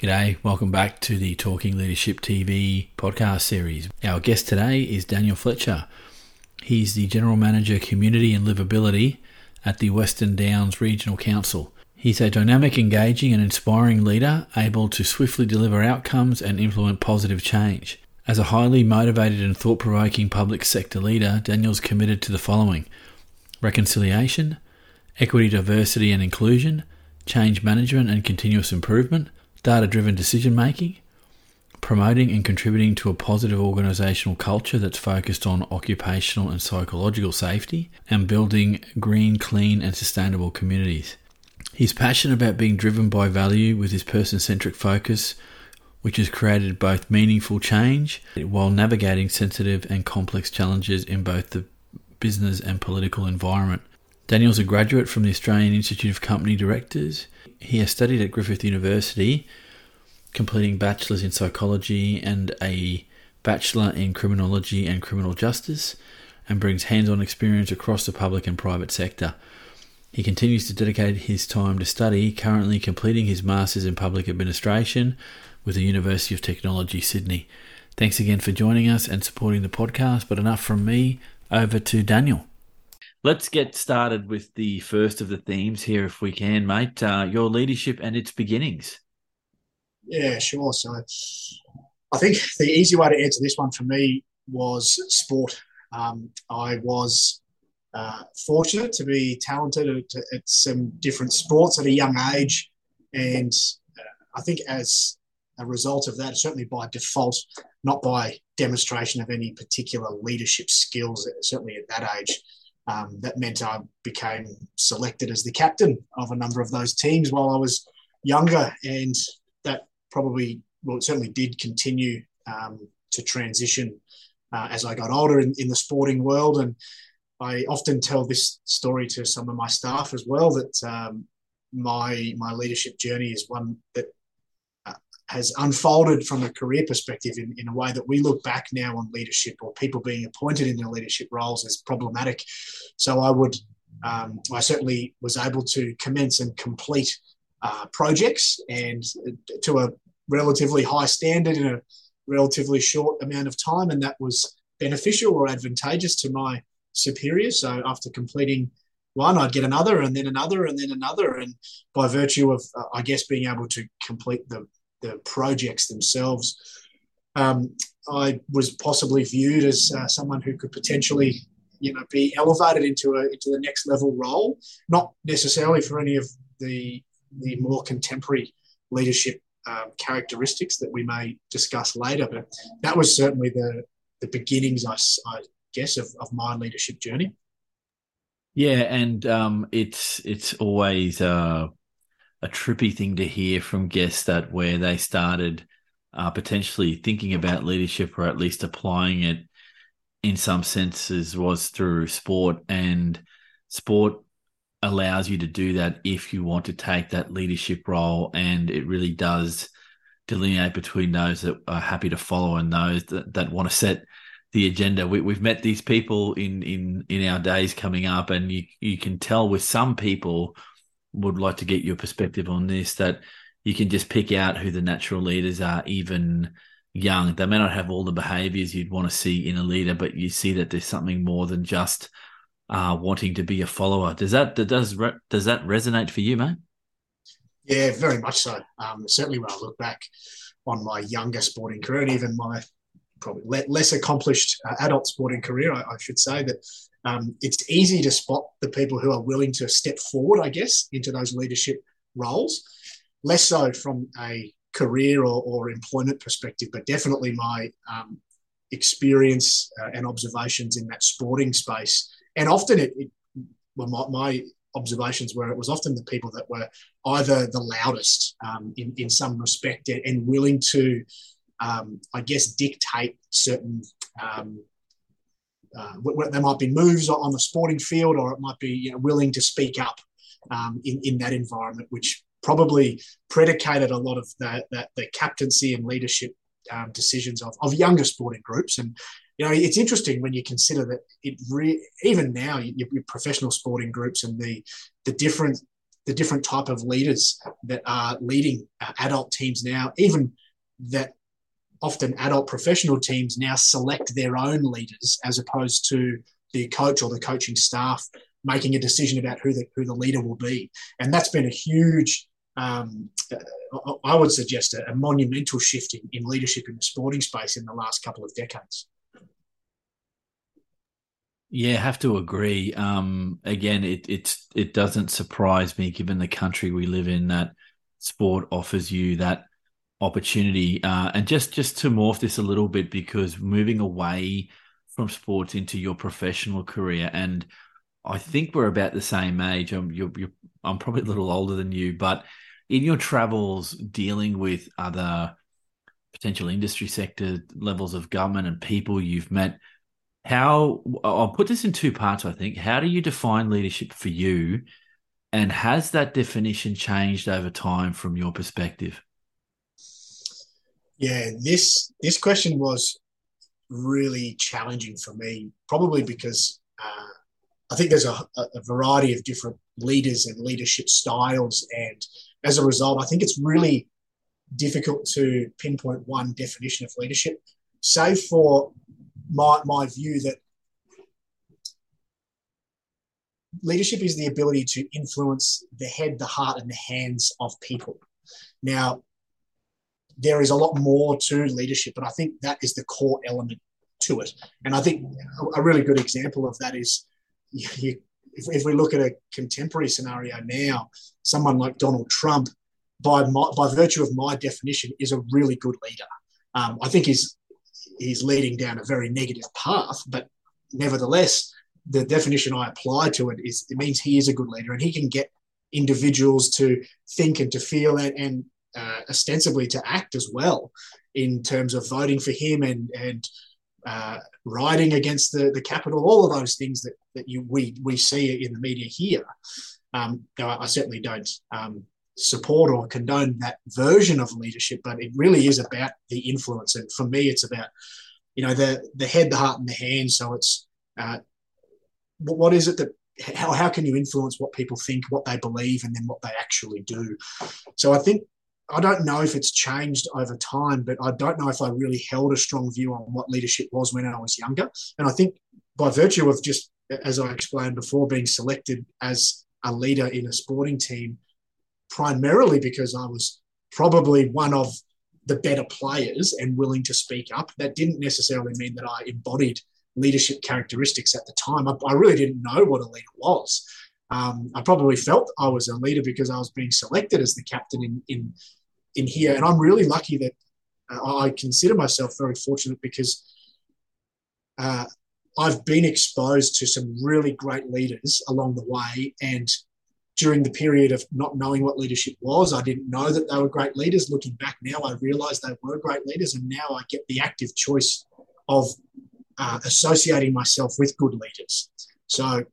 G'day, welcome back to the Talking Leadership TV podcast series. Our guest today is Daniel Fletcher. He's the General Manager Community and Livability at the Western Downs Regional Council. He's a dynamic, engaging, and inspiring leader able to swiftly deliver outcomes and implement positive change. As a highly motivated and thought provoking public sector leader, Daniel's committed to the following reconciliation, equity, diversity, and inclusion, change management and continuous improvement data driven decision making, promoting and contributing to a positive organisational culture that's focused on occupational and psychological safety, and building green, clean, and sustainable communities. He's passionate about being driven by value with his person centric focus, which has created both meaningful change while navigating sensitive and complex challenges in both the business and political environment. Daniel's a graduate from the Australian Institute of Company Directors. He has studied at Griffith University, completing bachelor's in psychology and a bachelor in criminology and criminal justice, and brings hands-on experience across the public and private sector. He continues to dedicate his time to study, currently completing his Masters in Public Administration with the University of Technology, Sydney. Thanks again for joining us and supporting the podcast, but enough from me. Over to Daniel. Let's get started with the first of the themes here, if we can, mate. Uh, your leadership and its beginnings. Yeah, sure. So I think the easy way to answer this one for me was sport. Um, I was uh, fortunate to be talented at, at, some different sports at a young age. And uh, I think as a result of that, certainly by default, not by demonstration of any particular leadership skills, certainly at that age, um, that meant I became selected as the captain of a number of those teams while I was younger, and that probably, well, it certainly did continue um, to transition uh, as I got older in, in the sporting world. And I often tell this story to some of my staff as well that um, my my leadership journey is one that has unfolded from a career perspective in, in a way that we look back now on leadership or people being appointed in their leadership roles as problematic. So I would, um, I certainly was able to commence and complete uh, projects and to a relatively high standard in a relatively short amount of time, and that was beneficial or advantageous to my superiors. So after completing one, I'd get another, and then another, and then another, and by virtue of, uh, I guess, being able to complete the the projects themselves. Um, I was possibly viewed as uh, someone who could potentially, you know, be elevated into a into the next level role, not necessarily for any of the the more contemporary leadership um, characteristics that we may discuss later, but that was certainly the the beginnings, I, I guess, of, of my leadership journey. Yeah, and um, it's it's always uh, a trippy thing to hear from guests that where they started uh, potentially thinking about leadership or at least applying it in some senses was through sport and sport allows you to do that if you want to take that leadership role and it really does delineate between those that are happy to follow and those that, that want to set the agenda. We, have met these people in in in our days coming up, and you you can tell with some people would like to get your perspective on this that you can just pick out who the natural leaders are, even young. They may not have all the behaviors you'd want to see in a leader, but you see that there's something more than just uh, wanting to be a follower. Does that does does that resonate for you, mate? Yeah, very much so. Um, certainly, when I look back on my younger sporting career and even my probably less accomplished uh, adult sporting career, I, I, should say that um, it's easy to spot the people who are willing to step forward, I guess, into those leadership roles. Less so from a career or, or employment perspective, but definitely my um, experience uh, and observations in that sporting space. And often it, it well, my, my, observations were it was often the people that were either the loudest um, in, in some respect and willing to, um, I guess, dictate certain um, uh, there might be moves on the sporting field, or it might be you know, willing to speak up um, in, in that environment, which probably predicated a lot of the, the, the captaincy and leadership um, decisions of, of younger sporting groups. And you know, it's interesting when you consider that it re- even now your, your, professional sporting groups and the the different the different type of leaders that are leading uh, adult teams now, even that often adult professional teams now select their own leaders as opposed to the coach or the coaching staff making a decision about who the who the leader will be, and that's been a huge. Um, I would suggest a, a monumental shift in, in leadership in the sporting space in the last couple of decades. Yeah, have to agree. Um, again, it it's it doesn't surprise me, given the country we live in, that sport offers you that opportunity. Uh, and just just to morph this a little bit, because moving away from sports into your professional career, and I think we're about the same age. I'm you're, you're, I'm probably a little older than you, but in your travels dealing with other potential industry sector levels of government and people you've met how I'll put this in two parts, I think. How do you define leadership for you? And has that definition changed over time from your perspective? Yeah, this this question was really challenging for me, probably because uh, I think there's a, a, variety of different leaders and leadership styles, and as a result, I think it's really difficult to pinpoint one definition of leadership, save for my, my view that leadership is the ability to influence the head, the heart, and the hands of people. Now, there is a lot more to leadership, And I think that is the core element to it. And I think a really good example of that is you, if, if, we look at a contemporary scenario now, someone like Donald Trump, by my, by virtue of my definition, is a really good leader. Um, I think he's he's leading down a very negative path. But nevertheless, the definition I apply to it is it means he is a good leader and he can get individuals to think and to feel and, and uh, ostensibly to act as well in terms of voting for him and and uh, riding against the the Capitol, all of those things that that you we we see in the media here. Um, I, I certainly don't um, support or condone that version of leadership, but it really is about the influence. And for me, it's about you know the the head, the heart, and the hand. So it's uh, what is it that how how can you influence what people think, what they believe, and then what they actually do? So I think I don't know if it's changed over time, but I don't know if I really held a strong view on what leadership was when I was younger. And I think by virtue of just as I explained before, being selected as a leader in a sporting team primarily because I was probably one of the better players and willing to speak up. That didn't necessarily mean that I embodied leadership characteristics at the time. I, I really didn't know what a leader was. Um, I probably felt I was a leader because I was being selected as the captain in in in here, and I'm really lucky that uh, I consider myself very fortunate because uh, I've been exposed to some really great leaders along the way, and during the period of not knowing what leadership was. I didn't know that they were great leaders. Looking back now, I realize they were great leaders, and now I get the active choice of uh, associating myself with good leaders. So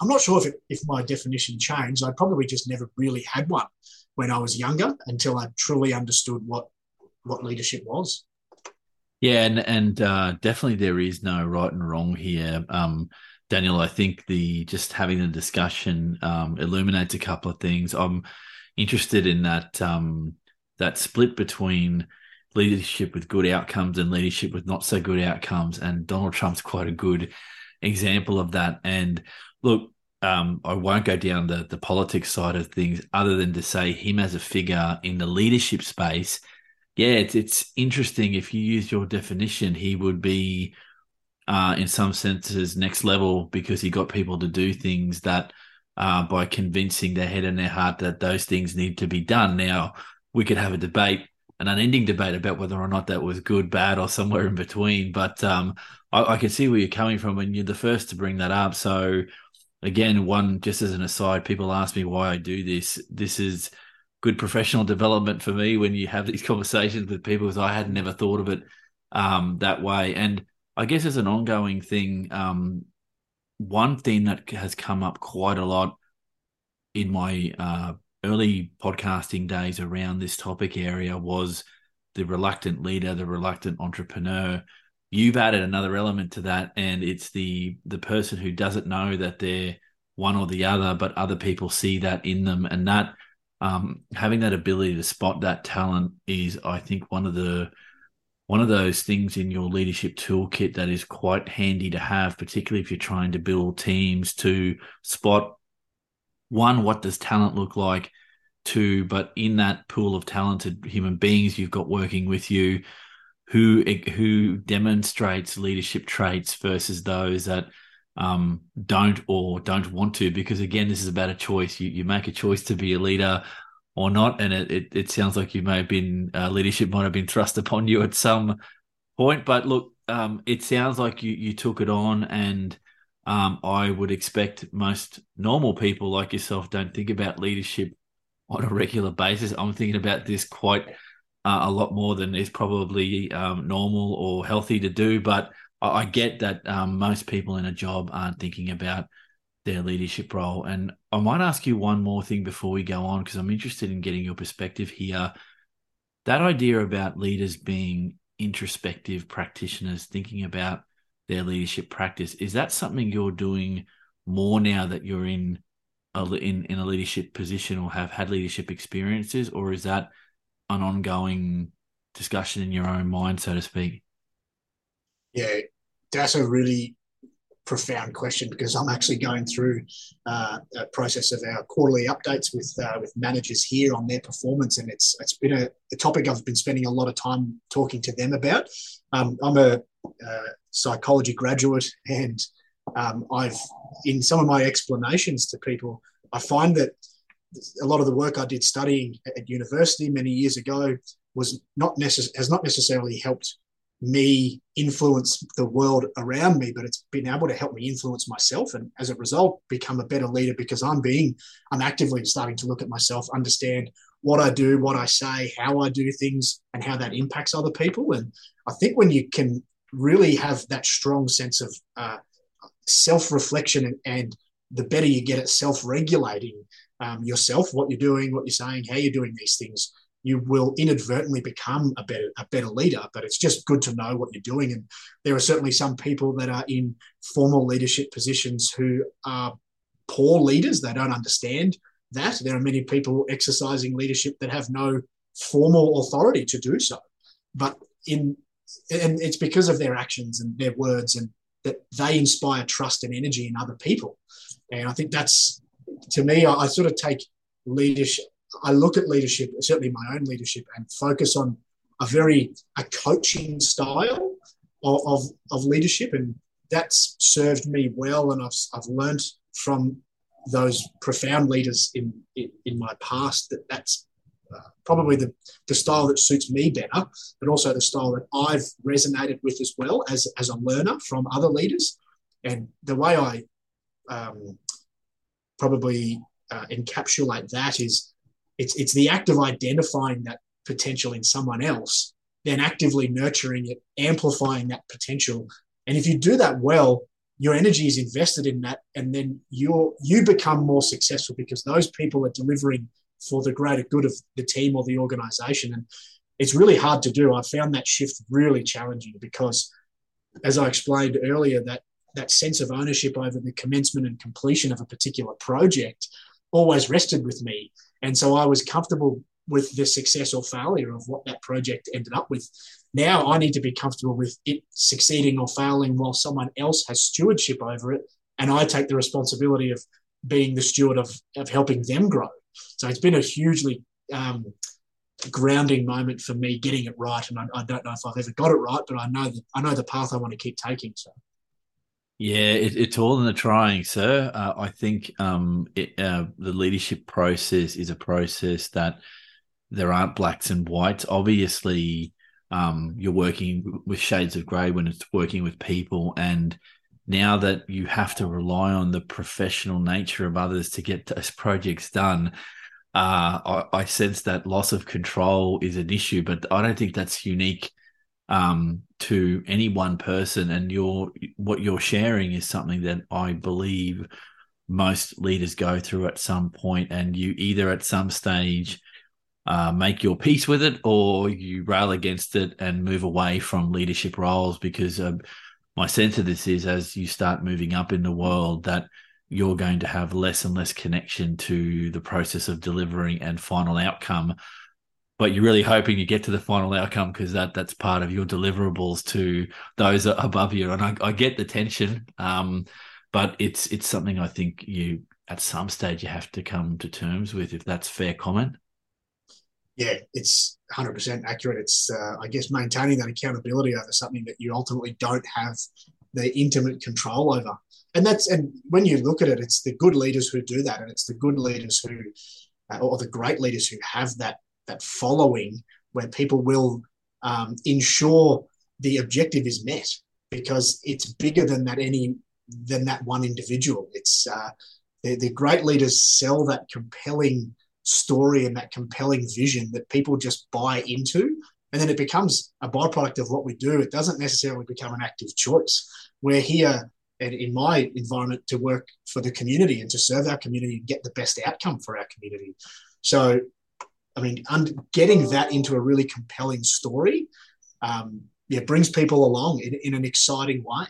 I'm not sure if, it, if my definition changed. I probably just never really had one when I was younger until I truly understood what what leadership was. Yeah, and and uh, definitely there is no right and wrong here. Um, Daniel, I think the just having the discussion um, illuminates a couple of things. I'm interested in that um, that split between leadership with good outcomes and leadership with not so good outcomes, and Donald Trump's quite a good example of that. And look, um, I won't go down the the politics side of things, other than to say him as a figure in the leadership space. Yeah, it's it's interesting. If you use your definition, he would be uh, in some senses next level because he got people to do things that uh, by convincing their head and their heart that those things need to be done. Now we could have a debate, an unending debate about whether or not that was good, bad, or somewhere in between. But um, I, I can see where you're coming from, and you're the first to bring that up. So again, one just as an aside, people ask me why I do this. This is good professional development for me when you have these conversations with people because I had never thought of it um, that way. And I guess as an ongoing thing, um, one thing that has come up quite a lot in my uh, early podcasting days around this topic area was the reluctant leader, the reluctant entrepreneur. You've added another element to that, and it's the the person who doesn't know that they're one or the other, but other people see that in them, and that um, having that ability to spot that talent is, I think, one of the one of those things in your leadership toolkit that is quite handy to have, particularly if you're trying to build teams to spot one, what does talent look like? Two, but in that pool of talented human beings you've got working with you, who who demonstrates leadership traits versus those that um, don't or don't want to, because again, this is about a choice. You you make a choice to be a leader or not. And it, it, it sounds like you may have been, uh, leadership might have been thrust upon you at some point. But look, um, it sounds like you, you took it on. And um, I would expect most normal people like yourself don't think about leadership on a regular basis. I'm thinking about this quite uh, a lot more than is probably um, normal or healthy to do. But I, I get that um, most people in a job aren't thinking about their leadership role. And I might ask you one more thing before we go on, because I'm interested in getting your perspective here. That idea about leaders being introspective practitioners, thinking about their leadership practice, is that something you're doing more now that you're in in, in a leadership position or have had leadership experiences, or is that an ongoing discussion in your own mind, so to speak? Yeah, that's a really profound question because I'm actually going through uh, a process of our quarterly updates with uh, with managers here on their performance, and it's it's been a, a, topic I've been spending a lot of time talking to them about. Um, I'm a, a, psychology graduate, and um, I've in some of my explanations to people, I find that a lot of the work I did studying at university many years ago was not necess- has not necessarily helped me influence the world around me, but it's been able to help me influence myself and as a result become a better leader because I'm being, I'm actively starting to look at myself, understand what I do, what I say, how I do things, and how that impacts other people. And I think when you can really have that strong sense of uh, self reflection and, and, the better you get at self regulating um, yourself, what you're doing, what you're saying, how you're doing these things, you will inadvertently become a better a better leader. But it's just good to know what you're doing. And there are certainly some people that are in formal leadership positions who are poor leaders. They don't understand that. There are many people exercising leadership that have no formal authority to do so. But in and it's because of their actions and their words and that they inspire trust and energy in other people. And I think that's to me, I, I sort of take leadership I look at leadership, certainly my own leadership, and focus on a very a coaching style of, of, of leadership, and that's served me well. And I've I've learned from those profound leaders in in, in my past that that's uh, probably the, the style that suits me better, but also the style that I've resonated with as well as, as a learner from other leaders. And the way I um, probably uh, encapsulate that is it's it's the act of identifying that potential in someone else, then actively nurturing it, amplifying that potential. And if you do that well, your energy is invested in that, and then you you become more successful because those people are delivering for the greater good of the team or the organization. And it's really hard to do. I found that shift really challenging because, as I explained earlier, that that sense of ownership over the commencement and completion of a particular project always rested with me. And so I was comfortable with the success or failure of what that project ended up with. Now I need to be comfortable with it succeeding or failing while someone else has stewardship over it. And I take the responsibility of being the steward of, of helping them grow. So it's been a hugely um, grounding moment for me getting it right. And I, I, don't know if I've ever got it right, but I know that I know the path I want to keep taking. So. Yeah, it, it's all in the trying, sir. Uh, I think um, it, uh, the leadership process is a process that there aren't blacks and whites. Obviously, um, you're working with shades of grey when it's working with people, and now that you have to rely on the professional nature of others to get those projects done, uh, I, I sense that loss of control is an issue. But I don't think that's unique um, to any one person, and your what you're sharing is something that I believe most leaders go through at some point, and you either at some stage uh, make your peace with it, or you rail against it and move away from leadership roles. Because uh, my sense of this is, as you start moving up in the world, that you're going to have less and less connection to the process of delivering and final outcome. But you're really hoping you get to the final outcome because that that's part of your deliverables to those above you. And I, I get the tension, um, but it's it's something I think you at some stage you have to come to terms with. If that's fair comment. Yeah, it's 100% accurate. It's uh, I guess maintaining that accountability over something that you ultimately don't have the intimate control over and that's and when you look at it, it's the good leaders who do that, and it's the good leaders who, uh, or the great leaders who have that that following where people will um, ensure the objective is met because it's bigger than that any than that one individual. It's uh, the, the great leaders sell that compelling story and that compelling vision that people just buy into and then it becomes a byproduct of what we do. It doesn't necessarily become an active choice. We're here and in my environment to work for the community and to serve our community and get the best outcome for our community. So, I mean, getting that into a really compelling story, um, yeah, brings people along in, in an exciting way.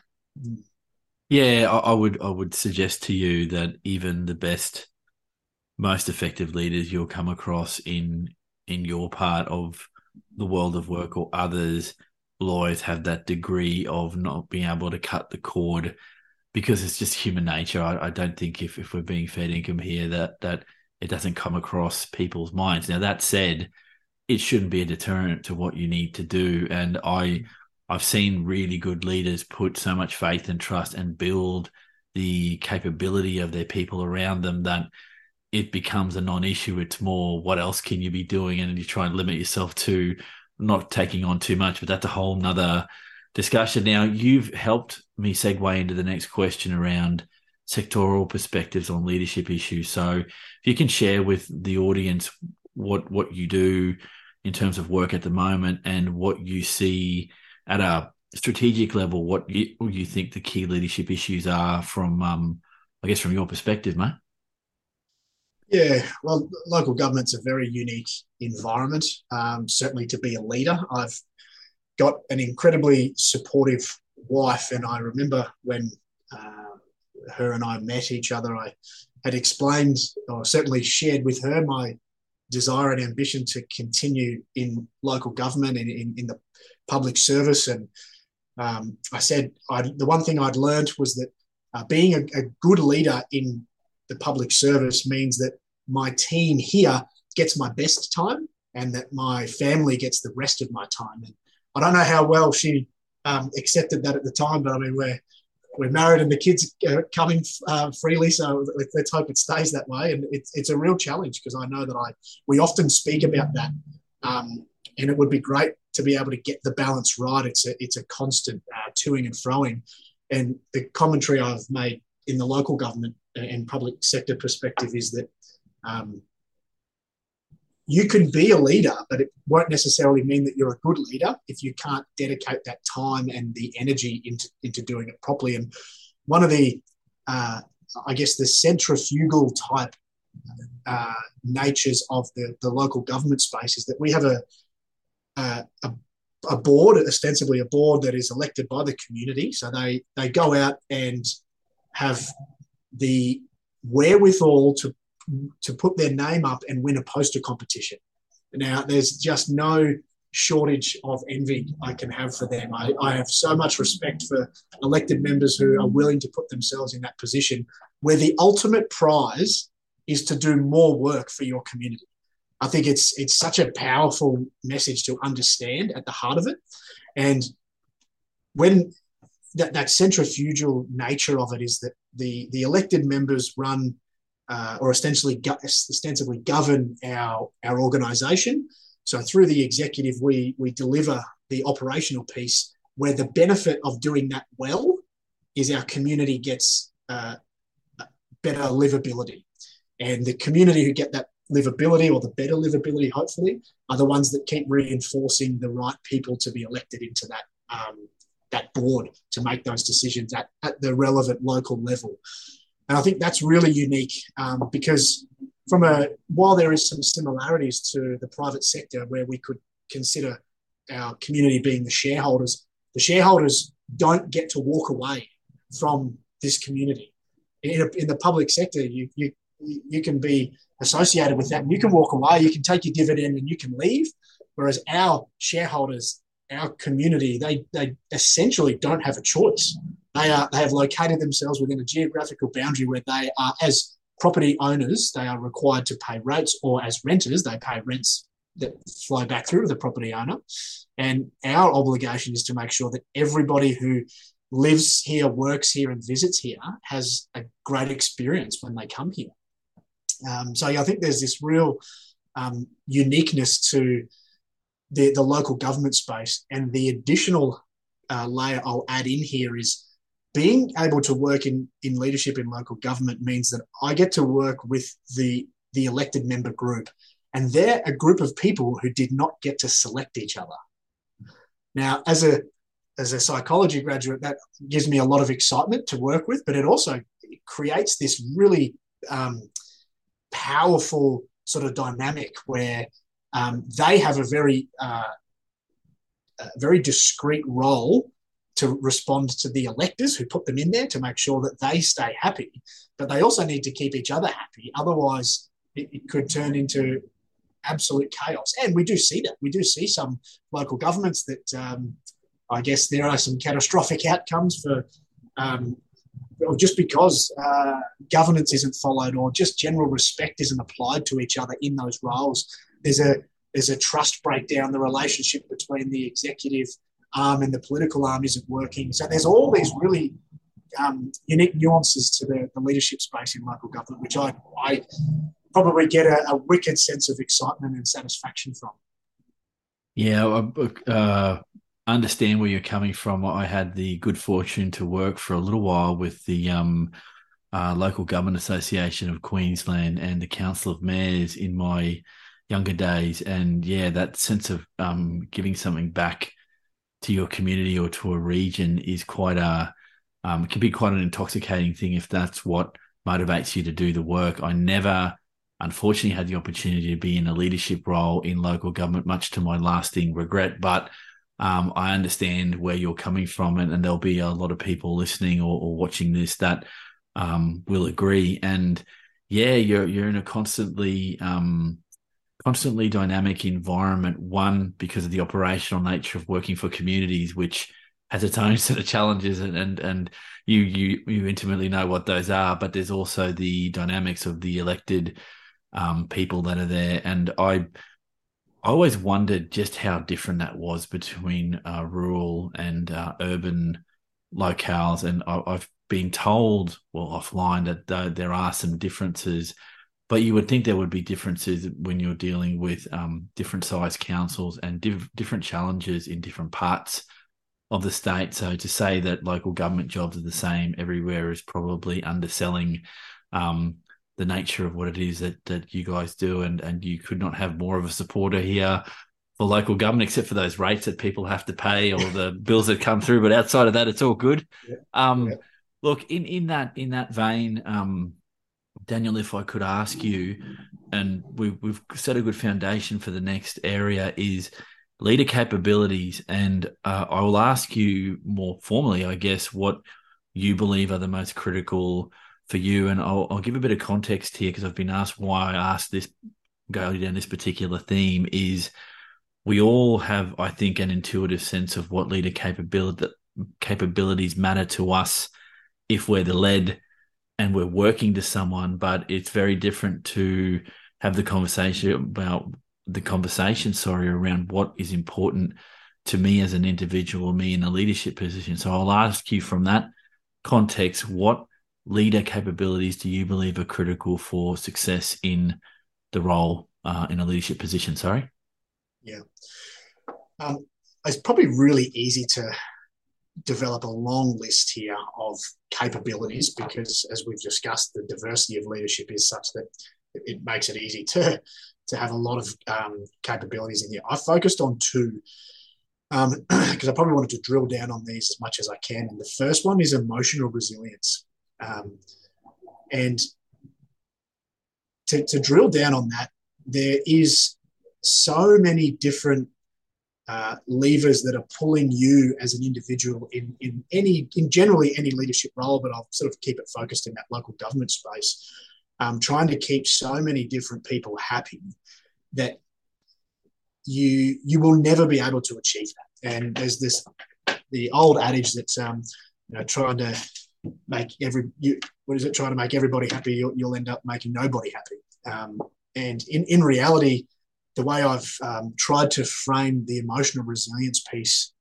Yeah, I, I would I would suggest to you that even the best, most effective leaders you'll come across in in your part of the world of work or others will always have that degree of not being able to cut the cord because it's just human nature. I, I, don't think if, if we're being fair income here that that it doesn't come across people's minds. Now that said, it shouldn't be a deterrent to what you need to do. And I I've seen really good leaders put so much faith and trust and build the capability of their people around them that it becomes a non-issue. It's more what else can you be doing, and you try and limit yourself to not taking on too much. But that's a whole nother discussion. Now, you've helped me segue into the next question around sectoral perspectives on leadership issues. So, if you can share with the audience what what you do in terms of work at the moment and what you see at a strategic level, what you, you think the key leadership issues are from, um, I guess, from your perspective, mate. Yeah, well, local government's a very unique environment. Um, certainly, to be a leader, I've got an incredibly supportive wife, and I remember when uh, her and I met each other, I had explained or certainly shared with her my desire and ambition to continue in local government and in, in the public service. And um, I said I'd, the one thing I'd learned was that uh, being a, a good leader in the public service means that my team here gets my best time and that my family gets the rest of my time. And I don't know how well she um, accepted that at the time, but I mean, we're we're married and the kids are coming uh, freely, so let's hope it stays that way. And it's it's a real challenge because I know that I we often speak about that, um, and it would be great to be able to get the balance right. It's a it's a constant uh, toing and froing, and the commentary I've made in the local government and public sector perspective is that um, you can be a leader, but it won't necessarily mean that you're a good leader if you can't dedicate that time and the energy into, into doing it properly. And one of the, uh, I guess, the centrifugal type uh, natures of the, the local government space is that we have a, a, a board, ostensibly a board that is elected by the community. So they, they go out and have the wherewithal to to put their name up and win a poster competition. Now, there's just no shortage of envy I can have for them. I, I have so much respect for elected members who are willing to put themselves in that position where the ultimate prize is to do more work for your community. I think it's it's such a powerful message to understand at the heart of it. And when that, that centrifugal nature of it is that the, the elected members run uh, or ostensibly, ostensibly govern our, our organisation. So through the executive, we, we deliver the operational piece where the benefit of doing that well is our community gets uh, better livability. And the community who get that livability or the better livability, hopefully, are the ones that keep reinforcing the right people to be elected into that um, that board to make those decisions at, at the relevant local level. And I think that's really unique um, because from a while there is some similarities to the private sector where we could consider our community being the shareholders, the shareholders don't get to walk away from this community. in, a, in the public sector, you, you you can be associated with that and you can walk away, you can take your dividend and you can leave. Whereas our shareholders, our community, they they essentially don't have a choice. They are they have located themselves within a geographical boundary where they are as property owners, they are required to pay rates, or as renters, they pay rents that flow back through to the property owner. And our obligation is to make sure that everybody who lives here, works here, and visits here has a great experience when they come here. Um, so I think there's this real um, uniqueness to the, the local government space. And the additional uh, layer I'll add in here is being able to work in, in leadership in local government means that I get to work with the, the elected member group. And they're a group of people who did not get to select each other. Now, as a as a psychology graduate, that gives me a lot of excitement to work with, but it also creates this really um, powerful sort of dynamic where um, they have a very uh, a very discrete role to respond to the electors who put them in there to make sure that they stay happy. But they also need to keep each other happy. Otherwise, it, it could turn into absolute chaos. And we do see that. We do see some local governments that um, I guess there are some catastrophic outcomes for um, or just because uh, governance isn't followed or just general respect isn't applied to each other in those roles. There's a there's a trust breakdown. The relationship between the executive arm and the political arm isn't working. So there's all these really um, unique nuances to the, the, leadership space in local government, which I, I probably get a, a wicked sense of excitement and satisfaction from. Yeah, I uh, understand where you're coming from. I had the good fortune to work for a little while with the um, uh, local government association of Queensland and the Council of Mayors in my younger days, and yeah, that sense of um, giving something back to your community or to a region is quite a um, can be quite an intoxicating thing if that's what motivates you to do the work. I never unfortunately had the opportunity to be in a leadership role in local government, much to my lasting regret, but um, I understand where you're coming from, and, and, there'll be a lot of people listening or, or watching this that um, will agree. And yeah, you're you're in a constantly um, constantly dynamic environment. One because of the operational nature of working for communities, which has its own set of challenges, and and and you you you intimately know what those are. But there's also the dynamics of the elected um, people that are there, and I I always wondered just how different that was between uh, rural and uh, urban locales. And I, have been told, well, offline, that there are some differences. But you would think there would be differences when you're dealing with um, different size councils and diff- different challenges in different parts of the state. So to say that local government jobs are the same everywhere is probably underselling um, the nature of what it is that that you guys do, and and you could not have more of a supporter here for local government, except for those rates that people have to pay or the bills that come through. But outside of that, it's all good. Yeah. Um, yeah. Look, in in that in that vein, um, Daniel, if I could ask you, and we, we've set a good foundation for the next area is leader capabilities, and uh, I will ask you more formally, I guess, what you believe are the most critical for you. And I'll, I'll give a bit of context here because I've been asked why I asked this, go down this particular theme is we all have, I think, an intuitive sense of what leader capability capabilities matter to us if we're the led and we're working to someone, but it's very different to have the conversation about the conversation, sorry, around what is important to me as an individual, me in a leadership position. So I'll ask you from that context, what leader capabilities do you believe are critical for success in the role uh, in a leadership position? Sorry. Yeah. Um, it's probably really easy to develop a long list here of capabilities because, as we've discussed, the diversity of leadership is such that it makes it easy to to have a lot of um, capabilities in here. I focused on two because um, I probably wanted to drill down on these as much as I can. And the first one is emotional resilience. Um, and to, to drill down on that, there is so many different uh, levers that are pulling you as an individual in, in any in generally any leadership role, but I'll sort of keep it focused in that local government space. Um, trying to keep so many different people happy that you you will never be able to achieve that. And there's this the old adage that um, you know trying to make every you, what is it trying to make everybody happy you'll, you'll end up making nobody happy um, and in, in reality the way i've um, tried to frame the emotional resilience piece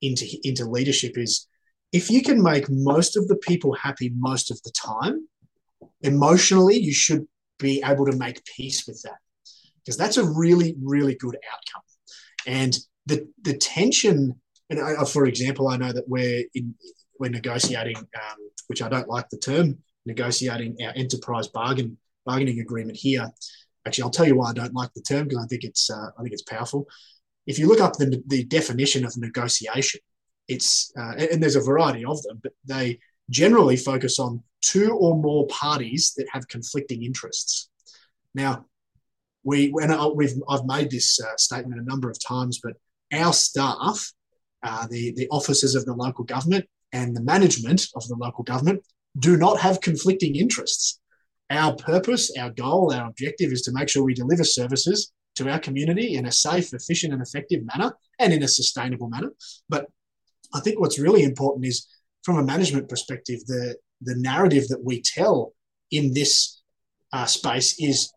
into into leadership is if you can make most of the people happy most of the time emotionally you should be able to make peace with that because that's a really really good outcome and the the tension and I, for example i know that we're in we're negotiating, um, which I don't like the term, negotiating our enterprise bargain bargaining agreement here. Actually, I'll tell you why I don't like the term because I think it's uh, I think it's powerful. If you look up the, the definition of negotiation, it's uh, and there's a variety of them, but they generally focus on two or more parties that have conflicting interests. Now, we and we've I've made this uh, statement a number of times, but our staff, uh, the the officers of the local government, and the management of the local government do not have conflicting interests. Our purpose, our goal, our objective is to make sure we deliver services to our community in a safe, efficient, and effective manner and in a sustainable manner. But I think what's really important is from a management perspective, the, the narrative that we tell in this uh, space is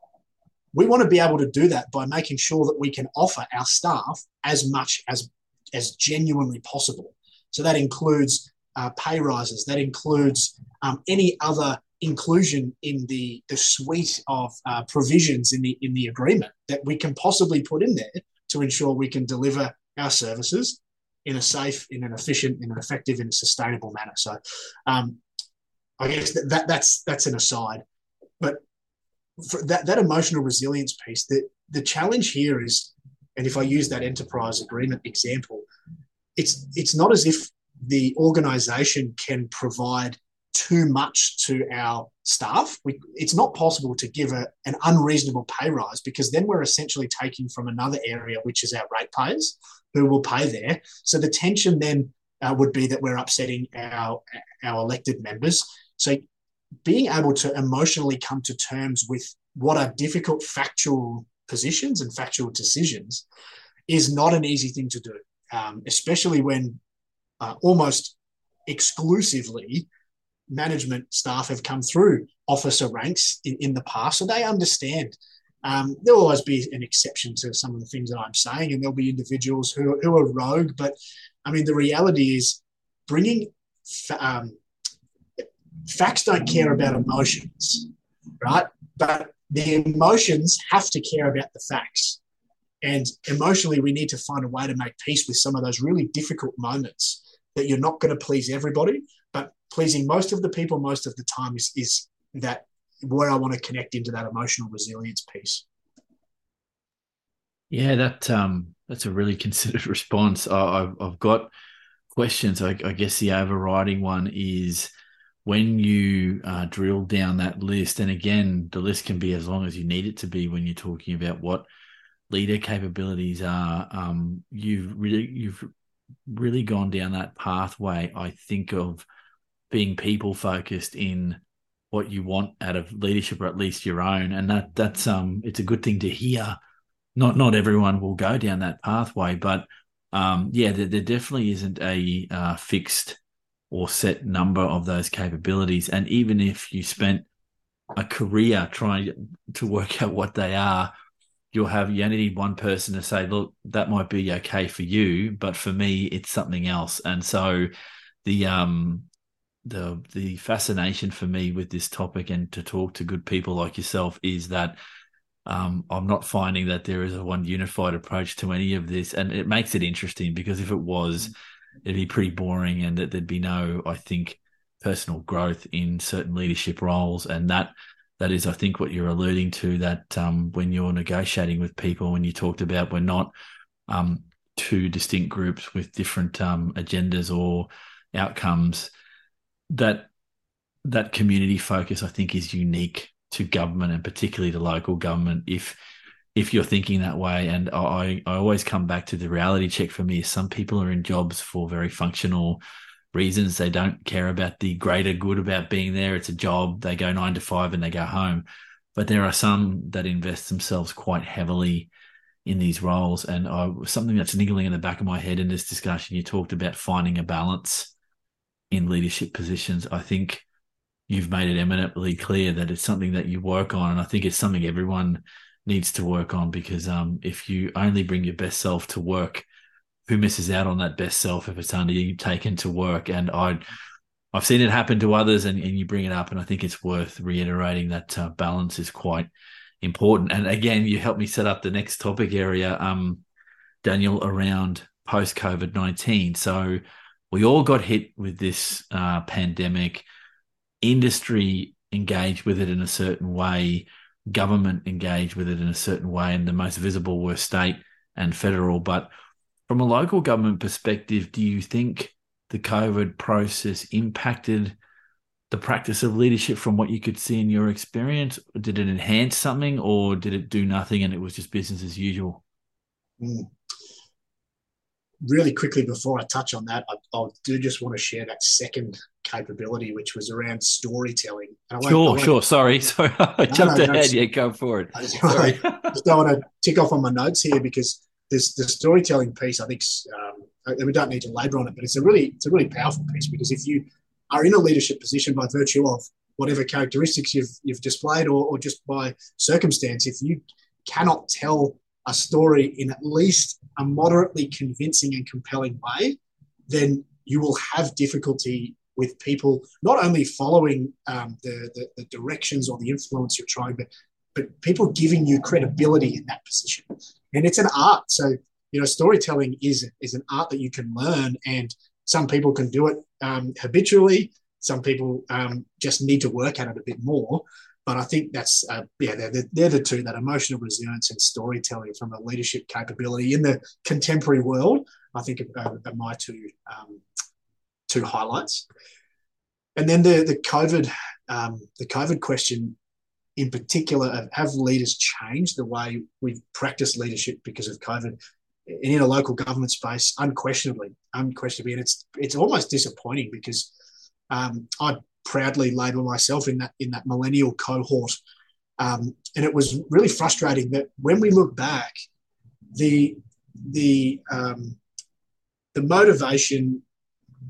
we want to be able to do that by making sure that we can offer our staff as much as as genuinely possible. So that includes uh, pay rises. That includes um, any other inclusion in the, the suite of uh, provisions in the in the agreement that we can possibly put in there to ensure we can deliver our services in a safe, in an efficient, in an effective, in a sustainable manner. So, um, I guess that, that that's that's an aside, but that that emotional resilience piece, that the challenge here is, and if I use that enterprise agreement example, it's it's not as if the organisation can provide too much to our staff. We, it's not possible to give a, an unreasonable pay rise because then we're essentially taking from another area, which is our ratepayers who will pay there. So the tension then uh, would be that we're upsetting our, our elected members. So being able to emotionally come to terms with what are difficult factual positions and factual decisions is not an easy thing to do, um, especially when uh, almost exclusively management staff have come through officer ranks in, in the past, so they understand. Um, there'll always be an exception to some of the things that I'm saying, and there'll be individuals who, who are rogue. But I mean, the reality is bringing um, facts don't care about emotions, right? But the emotions have to care about the facts. And emotionally, we need to find a way to make peace with some of those really difficult moments that you're not going to please everybody, pleasing most of the people most of the time is, is that where I want to connect into that emotional resilience piece. Yeah, that um, that's a really considered response. I, have I've got questions. I, I, guess the overriding one is when you uh, drill down that list, and again, the list can be as long as you need it to be when you're talking about what leader capabilities are. Um, you've really you've really gone down that pathway, I think of being people focused in what you want out of leadership, or at least your own, and that that's um, it's a good thing to hear. Not not everyone will go down that pathway, but um, yeah, there, there definitely isn't a uh, fixed or set number of those capabilities, and even if you spent a career trying to work out what they are, you'll have you only need one person to say, look, that might be okay for you, but for me, it's something else. And so the um the the fascination for me with this topic and to talk to good people like yourself is that um, I'm not finding that there is a one unified approach to any of this, and it makes it interesting because if it was, it'd be pretty boring, and that there'd be no, I think, personal growth in certain leadership roles, and that that is, I think, what you're alluding to. That um, when you're negotiating with people, when you talked about we're not um, two distinct groups with different um, agendas or outcomes, that that community focus, I think, is unique to government and particularly to local government. If if you're thinking that way. And I, I always come back to the reality check for me. Some people are in jobs for very functional reasons. They don't care about the greater good about being there. It's a job. They go nine to five and they go home. But there are some that invest themselves quite heavily in these roles. And I, something that's niggling in the back of my head in this discussion, you talked about finding a balance in leadership positions. I think you've made it eminently clear that it's something that you work on. And I think it's something everyone needs to work on because um, if you only bring your best self to work, who misses out on that best self if it's undertaken to work? And I, I've seen it happen to others, and, and you bring it up, and I think it's worth reiterating that uh, balance is quite important. And again, you helped me set up the next topic area, um, Daniel, around post COVID nineteen. So we all got hit with this uh, pandemic. Industry engaged with it in a certain way government engaged with it in a certain way, and the most visible were state and federal. But from a local government perspective, do you think the COVID process impacted the practice of leadership from what you could see in your experience? Did it enhance something or did it do nothing and it was just business as usual? Mm really quickly before I touch on that, I, I, do just want to share that second capability, which was around storytelling. sure, sure. Sorry, sorry, I jumped no, no, ahead. Yeah, go for it. I just, Sorry. Just don't want to tick off on my notes here because this the storytelling piece. I think um, we don't need to labour on it, but it's a really it's a really powerful piece because if you are in a leadership position by virtue of whatever characteristics you've you've displayed or, or just by circumstance, if you cannot tell a story in at least a moderately convincing and compelling way, then you will have difficulty with people not only following um, the, the, the, directions or the influence you're trying, but but people giving you credibility in that position. And it's an art. So you know, storytelling is is an art that you can learn, and some people can do it um, habitually. Some people um, just need to work at it a bit more. But I think that's uh, yeah, they're, they're the two that emotional resilience and storytelling from a leadership capability in the contemporary world. I think are, are my two um, two highlights. And then the the COVID um, the COVID question in particular have leaders changed the way we practice leadership because of COVID And in a local government space unquestionably unquestionably and it's it's almost disappointing because um, I proudly label myself in that in that millennial cohort. Um, and it was really frustrating that when we look back, the the um, the motivation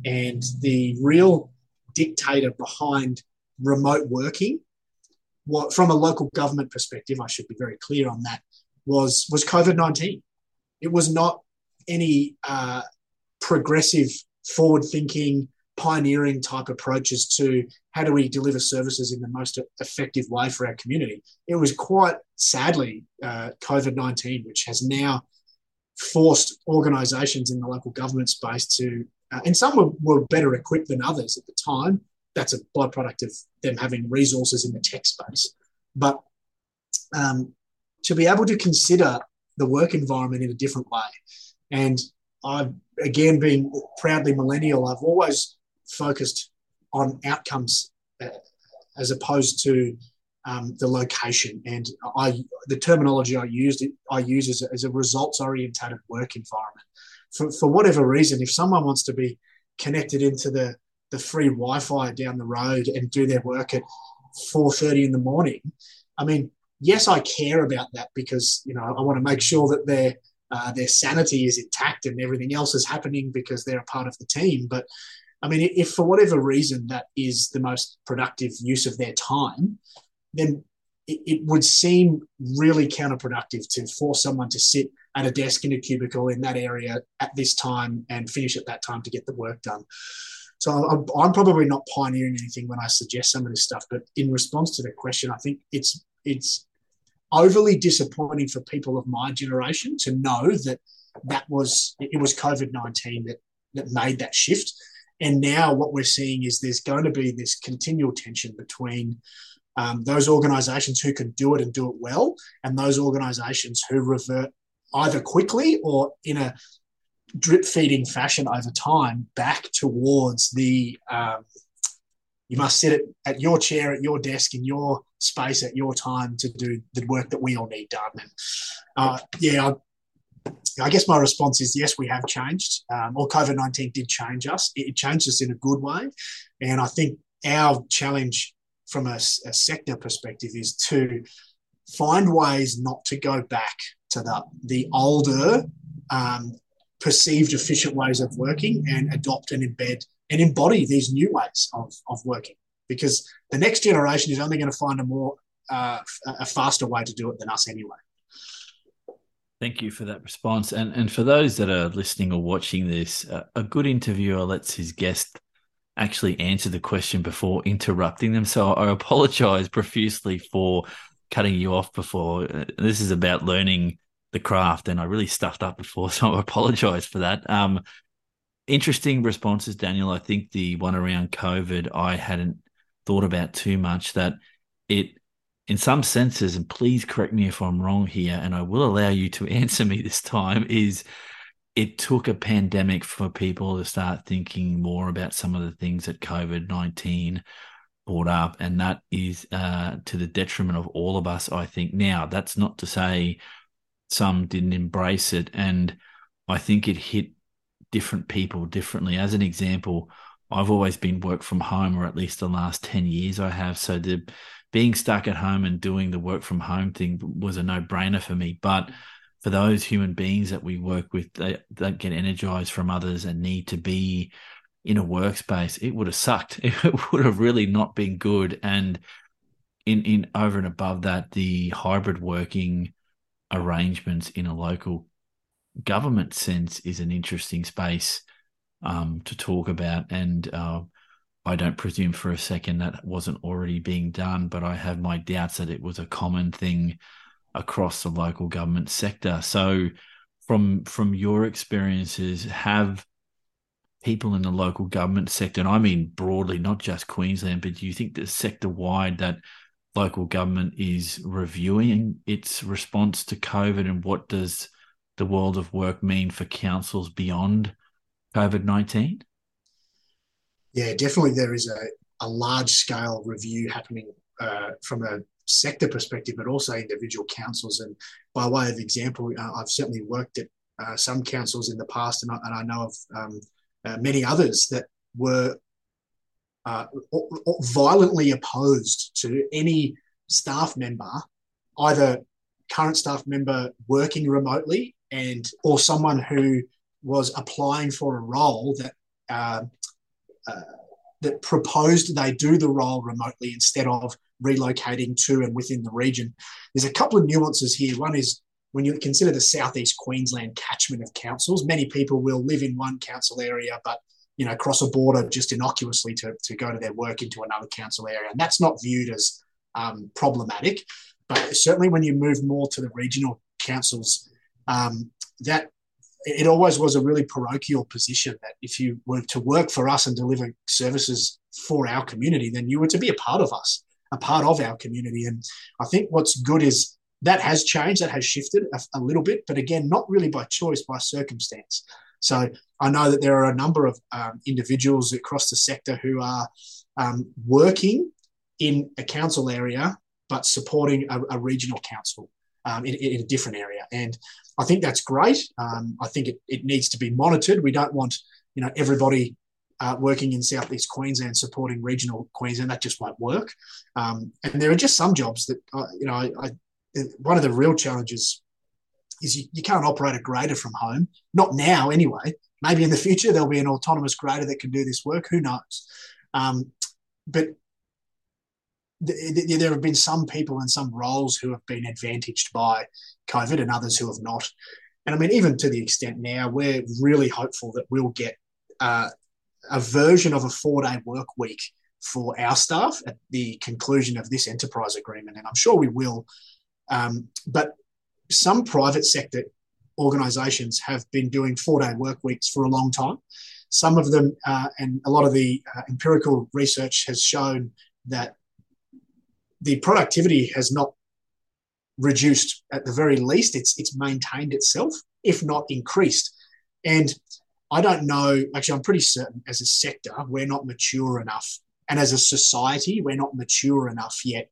and the real dictator behind remote working, what from a local government perspective, I should be very clear on that, was was COVID nineteen. It was not any uh, progressive, forward thinking pioneering type approaches to how do we deliver services in the most effective way for our community. It was quite sadly uh, COVID 19, which has now forced organisations in the local government space to, uh, and some were, were better equipped than others at the time. That's a byproduct of them having resources in the tech space. But um, to be able to consider the work environment in a different way. And I've, again, being proudly millennial, I've always focused on outcomes uh, as opposed to um, the location. And I, the terminology I used, I use a, as a results orientated work environment. For, for whatever reason, if someone wants to be connected into the, the free Wi-Fi down the road and do their work at 4.30 in the morning, I mean, yes, I care about that because, you know, I want to make sure that their, uh, their sanity is intact and everything else is happening because they're a part of the team. But I mean, if for whatever reason that is the most productive use of their time, then it, it would seem really counterproductive to force someone to sit at a desk in a cubicle in that area at this time and finish at that time to get the work done. So I'm, I'm probably not pioneering anything when I suggest some of this stuff, but in response to the question, I think it's it's overly disappointing for people of my generation to know that that was it was COVID nineteen that that made that shift. And now what we're seeing is there's going to be this continual tension between um, those organizations who can do it and do it well, and those organizations who revert either quickly or in a drip feeding fashion over time back towards the um, you must sit at, at your chair, at your desk, in your space, at your time to do the work that we all need done. And uh, yeah, I, guess my response is yes, we have changed. Um, or COVID 19 did change us. It, it, changed us in a good way. And I think our challenge from a, a sector perspective is to find ways not to go back to the, the older, um, perceived efficient ways of working and adopt and embed and embody these new ways of, of working because the next generation is only going to find a more uh, a faster way to do it than us anyway. Thank you for that response. And and for those that are listening or watching this, uh, a good interviewer lets his guest actually answer the question before interrupting them. So I apologize profusely for cutting you off before. Uh, this is about learning the craft, and I really stuffed up before, so I apologize for that. Um, interesting responses, Daniel. I think the one around COVID, I hadn't thought about too much. That it, in some senses, and please correct me if I'm wrong here, and I will allow you to answer me this time, is it took a pandemic for people to start thinking more about some of the things that COVID 19 brought up. And that is uh, to the detriment of all of us, I think. Now, that's not to say some didn't embrace it. And I think it hit different people differently. As an example, I've always been work from home, or at least the last 10 years I have. So the being stuck at home and doing the work from home thing was a no brainer for me. But for those human beings that we work with that, that get energized from others and need to be in a workspace, it would have sucked. It would have really not been good. And in in over and above that, the hybrid working arrangements in a local government sense is an interesting space um, to talk about. And uh, I don't presume for a second that wasn't already being done, but I have my doubts that it was a common thing across the local government sector. So, from from your experiences, have people in the local government sector, and I mean broadly, not just Queensland, but do you think that sector wide that local government is reviewing its response to COVID and what does the world of work mean for councils beyond COVID 19? Yeah, definitely there is a, a large scale review happening uh, from a sector perspective, but also individual councils. And by way of example, uh, I've certainly worked at uh, some councils in the past, and I, and I know of um, uh, many others that were uh, violently opposed to any staff member, either current staff member working remotely and or someone who was applying for a role that uh, uh, that proposed they do the role remotely instead of relocating to and within the region. There's a couple of nuances here. One is when you consider the southeast Queensland catchment of councils, many people will live in one council area, but you know cross a border just innocuously to, to go to their work into another council area, and that's not viewed as um, problematic. But certainly, when you move more to the regional councils, um, that it always was a really parochial position that if you were to work for us and deliver services for our community, then you were to be a part of us, a part of our community. And I think what's good is that has changed, that has shifted a, a little bit, but again, not really by choice, by circumstance. So I know that there are a number of um, individuals across the sector who are um, working in a council area, but supporting a, a regional council um, in, in, a different area. And I think that's great. Um, I think it, it needs to be monitored. We don't want you know everybody uh, working in southeast Queensland supporting regional Queensland. That just won't work. Um, and there are just some jobs that uh, you know. I, I, one of the real challenges is you, you can't operate a grader from home. Not now, anyway. Maybe in the future there'll be an autonomous grader that can do this work. Who knows? Um, but there have been some people in some roles who have been advantaged by COVID and others who have not. And I mean, even to the extent now, we're really hopeful that we'll get uh, a version of a four day work week for our staff at the conclusion of this enterprise agreement. And I'm sure we will. Um, but some private sector organisations have been doing four day work weeks for a long time. Some of them, uh, and a lot of the uh, empirical research has shown that the productivity has not reduced at the very least. It's it's maintained itself, if not increased. And I don't know. Actually, I'm pretty certain as a sector we're not mature enough and as a society, we're not mature enough yet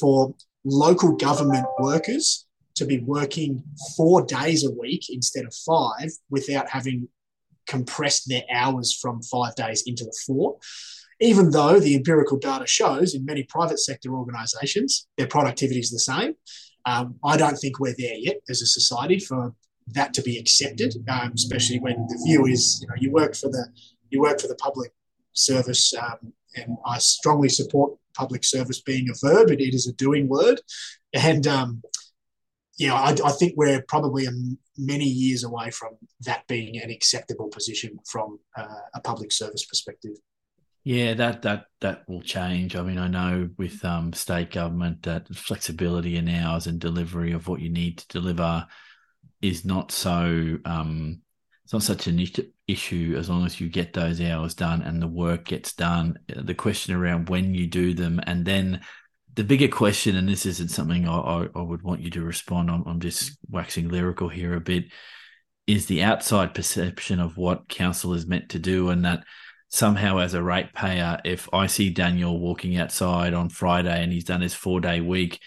for local government workers to be working four days a week instead of five without having compressed their hours from five days into the four. Even though the empirical data shows in many private sector organisations their productivity is the same, um, I don't think we're there yet as a society for that to be accepted, um, especially when the view is you know you work for the you work for the public service, um, and I strongly support public service being a verb. it, it is a doing word, and um, yeah, I, I, think we're probably many years away from that being an acceptable position from uh, a public service perspective. Yeah, that that that will change. I mean, I know with um, state government that flexibility in hours and delivery of what you need to deliver is not so. Um, it's not such an issue as long as you get those hours done and the work gets done. The question around when you do them, and then the bigger question, and this isn't something I, I, I would want you to respond on. I'm just waxing lyrical here a bit. Is the outside perception of what council is meant to do, and that somehow as a ratepayer, if I see Daniel walking outside on Friday and he's done his four day week,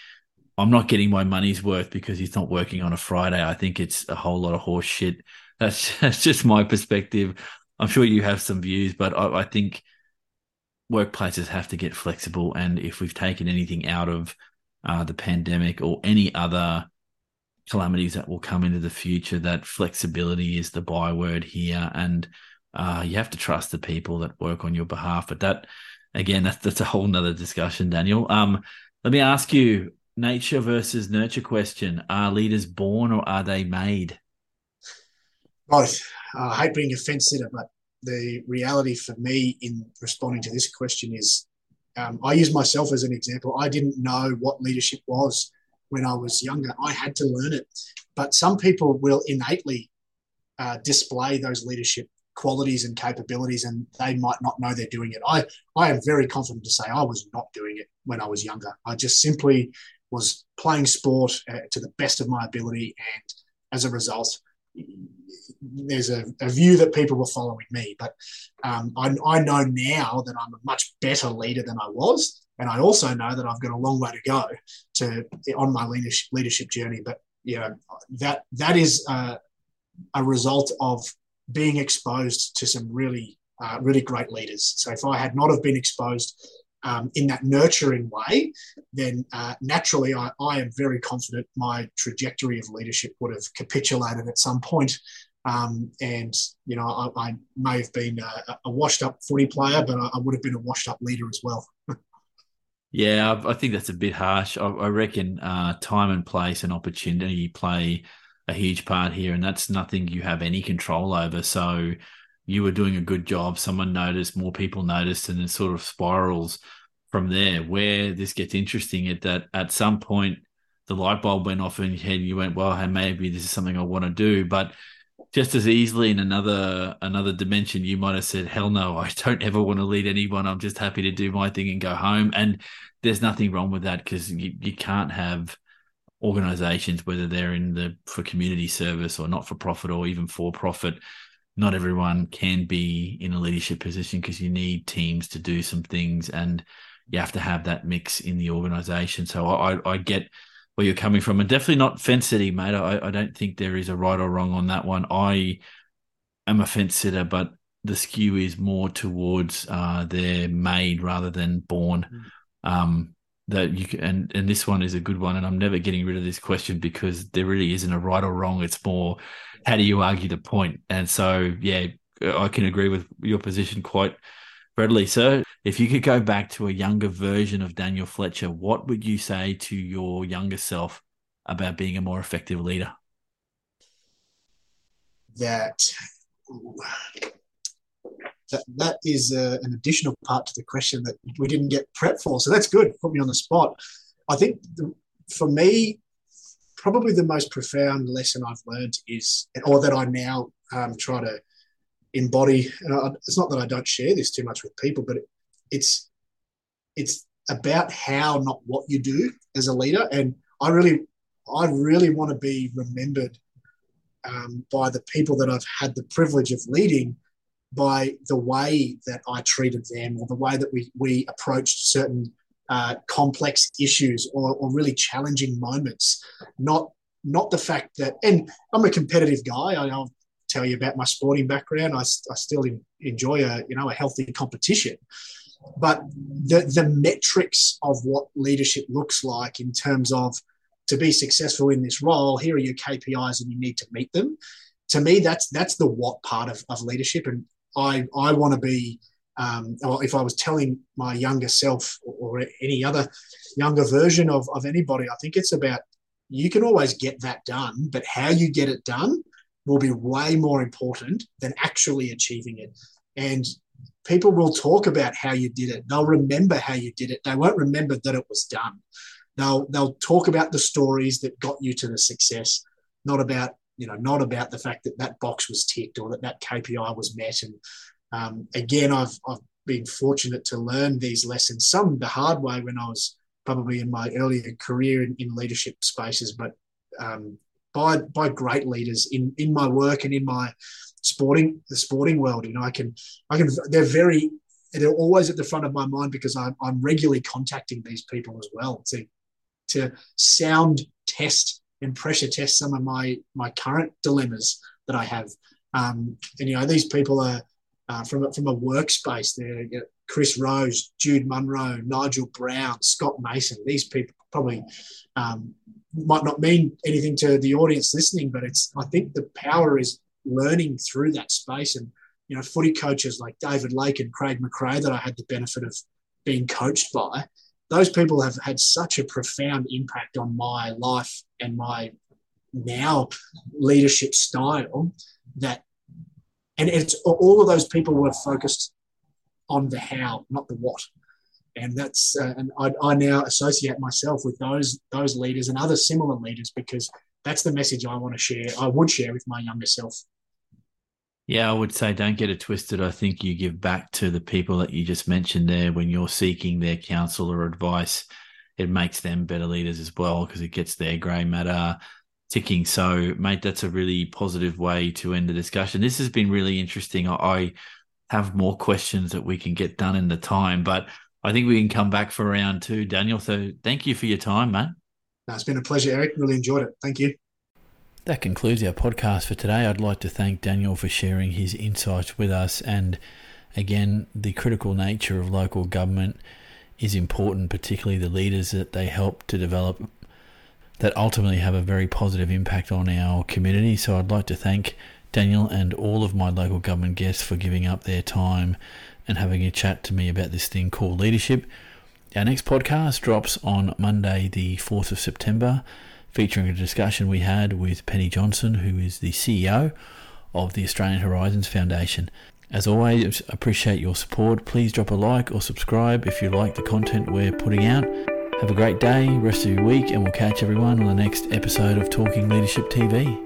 I'm not getting my money's worth because he's not working on a Friday. I think it's a whole lot of horse shit. That's, that's just my perspective. I'm sure you have some views, but I, I think workplaces have to get flexible. And if we've taken anything out of uh, the pandemic or any other calamities that will come into the future, that flexibility is the byword here. And uh, you have to trust the people that work on your behalf. But that, again, that's that's a whole nother discussion, Daniel. Um, let me ask you: nature versus nurture question. Are leaders born or are they made? Both. Uh, I hate being a fence sitter, but the reality for me in responding to this question is um, I use myself as an example. I didn't know what leadership was when I was younger. I had to learn it. But some people will innately uh, display those leadership qualities and capabilities and they might not know they're doing it. I, I am very confident to say I was not doing it when I was younger. I just simply was playing sport uh, to the best of my ability. And as a result, there's a, a view that people were following me. But um, I, I know now that I'm a much better leader than I was. And I also know that I've got a long way to go to on my leadership, leadership journey. But you know, that that is uh, a result of being exposed to some really, uh, really great leaders. So if I had not have been exposed um, in that nurturing way, then uh, naturally I, I, am very confident my trajectory of leadership would have capitulated at some point. Um, and, you know, I, I may have been a, a, washed up footy player, but I, I, would have been a washed up leader as well. yeah, I, think that's a bit harsh. I, reckon uh, time and place and opportunity play a huge part here, and that's nothing you have any control over. So you were doing a good job. Someone noticed, more people noticed, and it sort of spirals from there. Where this gets interesting is that at some point the light bulb went off in your head. You went, well, hey, maybe this is something I want to do, but just as easily in another another dimension, you might have said, "Hell no, I don't ever want to lead anyone. I'm just happy to do my thing and go home." And there's nothing wrong with that because you, you can't have organizations, whether they're in the for community service or not for profit or even for profit, not everyone can be in a leadership position because you need teams to do some things and you have to have that mix in the organization. So I, I get where you're coming from and definitely not fence sitting, mate. I, I don't think there is a right or wrong on that one. I am a fence sitter, but the skew is more towards uh, they're made rather than born. Mm. Um, that you can, and and this one is a good one and i'm never getting rid of this question because there really isn't a right or wrong. It's more how do you argue the point? And so yeah i can agree with your position quite readily. So if you could go back to a younger version of daniel fletcher what would you say to your younger self about being a more effective leader? That that, that is uh, an additional part to the question that we didn't get prep for. So that's good. Put me on the spot. I think the, for me, probably the most profound lesson I've learned is, or that I now um, try to embody. And I, it's not that I don't share this too much with people, but it, it's it's about how, not what you do as a leader. And I really, I really want to be remembered um, by the people that I've had the privilege of leading by the way that I treated them or the way that we, we approached certain uh, complex issues or, or really challenging moments, not not the fact that, and I'm a competitive guy. I, will tell you about my sporting background. I, I still enjoy a you know a healthy competition, but the the metrics of what leadership looks like in terms of to be successful in this role, here are your KPIs and you need to meet them. To me, that's that's the what part of, of leadership, and I I want to be. Um, or if I was telling my younger self or, or any other younger version of, of anybody, I think it's about you can always get that done, but how you get it done will be way more important than actually achieving it. And people will talk about how you did it. They'll remember how you did it. They won't remember that it was done. They'll they'll talk about the stories that got you to the success, not about you know not about the fact that that box was ticked or that that KPI was met. And um, again, I've I've been fortunate to learn these lessons, some the hard way when I was probably in my earlier career in, in leadership spaces, but um, by by great leaders in in my work and in my sporting the sporting world. You know, I can I can they're very they're always at the front of my mind because I'm, I'm regularly contacting these people as well to to sound test and pressure test some of my my current dilemmas that I have. Um, and you know, these people are uh, from from a workspace. They're you know, Chris Rose, Jude Munro, Nigel Brown, Scott Mason. These people probably um, might not mean anything to the audience listening, but it's I think the power is learning through that space. And you know, footy coaches like David Lake and Craig McRae that I had the benefit of being coached by. Those people have had such a profound impact on my life and my now leadership style that and it's all of those people were focused on the how, not the what. And that's uh, and I, I now associate myself with those those leaders and other similar leaders because that's the message I want to share. I would share with my younger self. Yeah, I would say don't get it twisted. I think you give back to the people that you just mentioned there when you're seeking their counsel or advice. It makes them better leaders as well because it gets their grey matter ticking. So, mate, that's a really positive way to end the discussion. This has been really interesting. I have more questions that we can get done in the time, but I think we can come back for round two, Daniel. So, thank you for your time, mate. No, it's been a pleasure, Eric. Really enjoyed it. Thank you. That concludes our podcast for today. I'd like to thank Daniel for sharing his insights with us. And again, the critical nature of local government is important, particularly the leaders that they help to develop that ultimately have a very positive impact on our community. So I'd like to thank Daniel and all of my local government guests for giving up their time and having a chat to me about this thing called leadership. Our next podcast drops on Monday, the 4th of September, featuring a discussion we had with Penny Johnson, who is the CEO of the Australian Horizons Foundation. As always, appreciate your support. Please drop a like or subscribe if you like the content we're putting out. Have a great day, rest of your week, and we'll catch everyone on the next episode of Talking Leadership TV.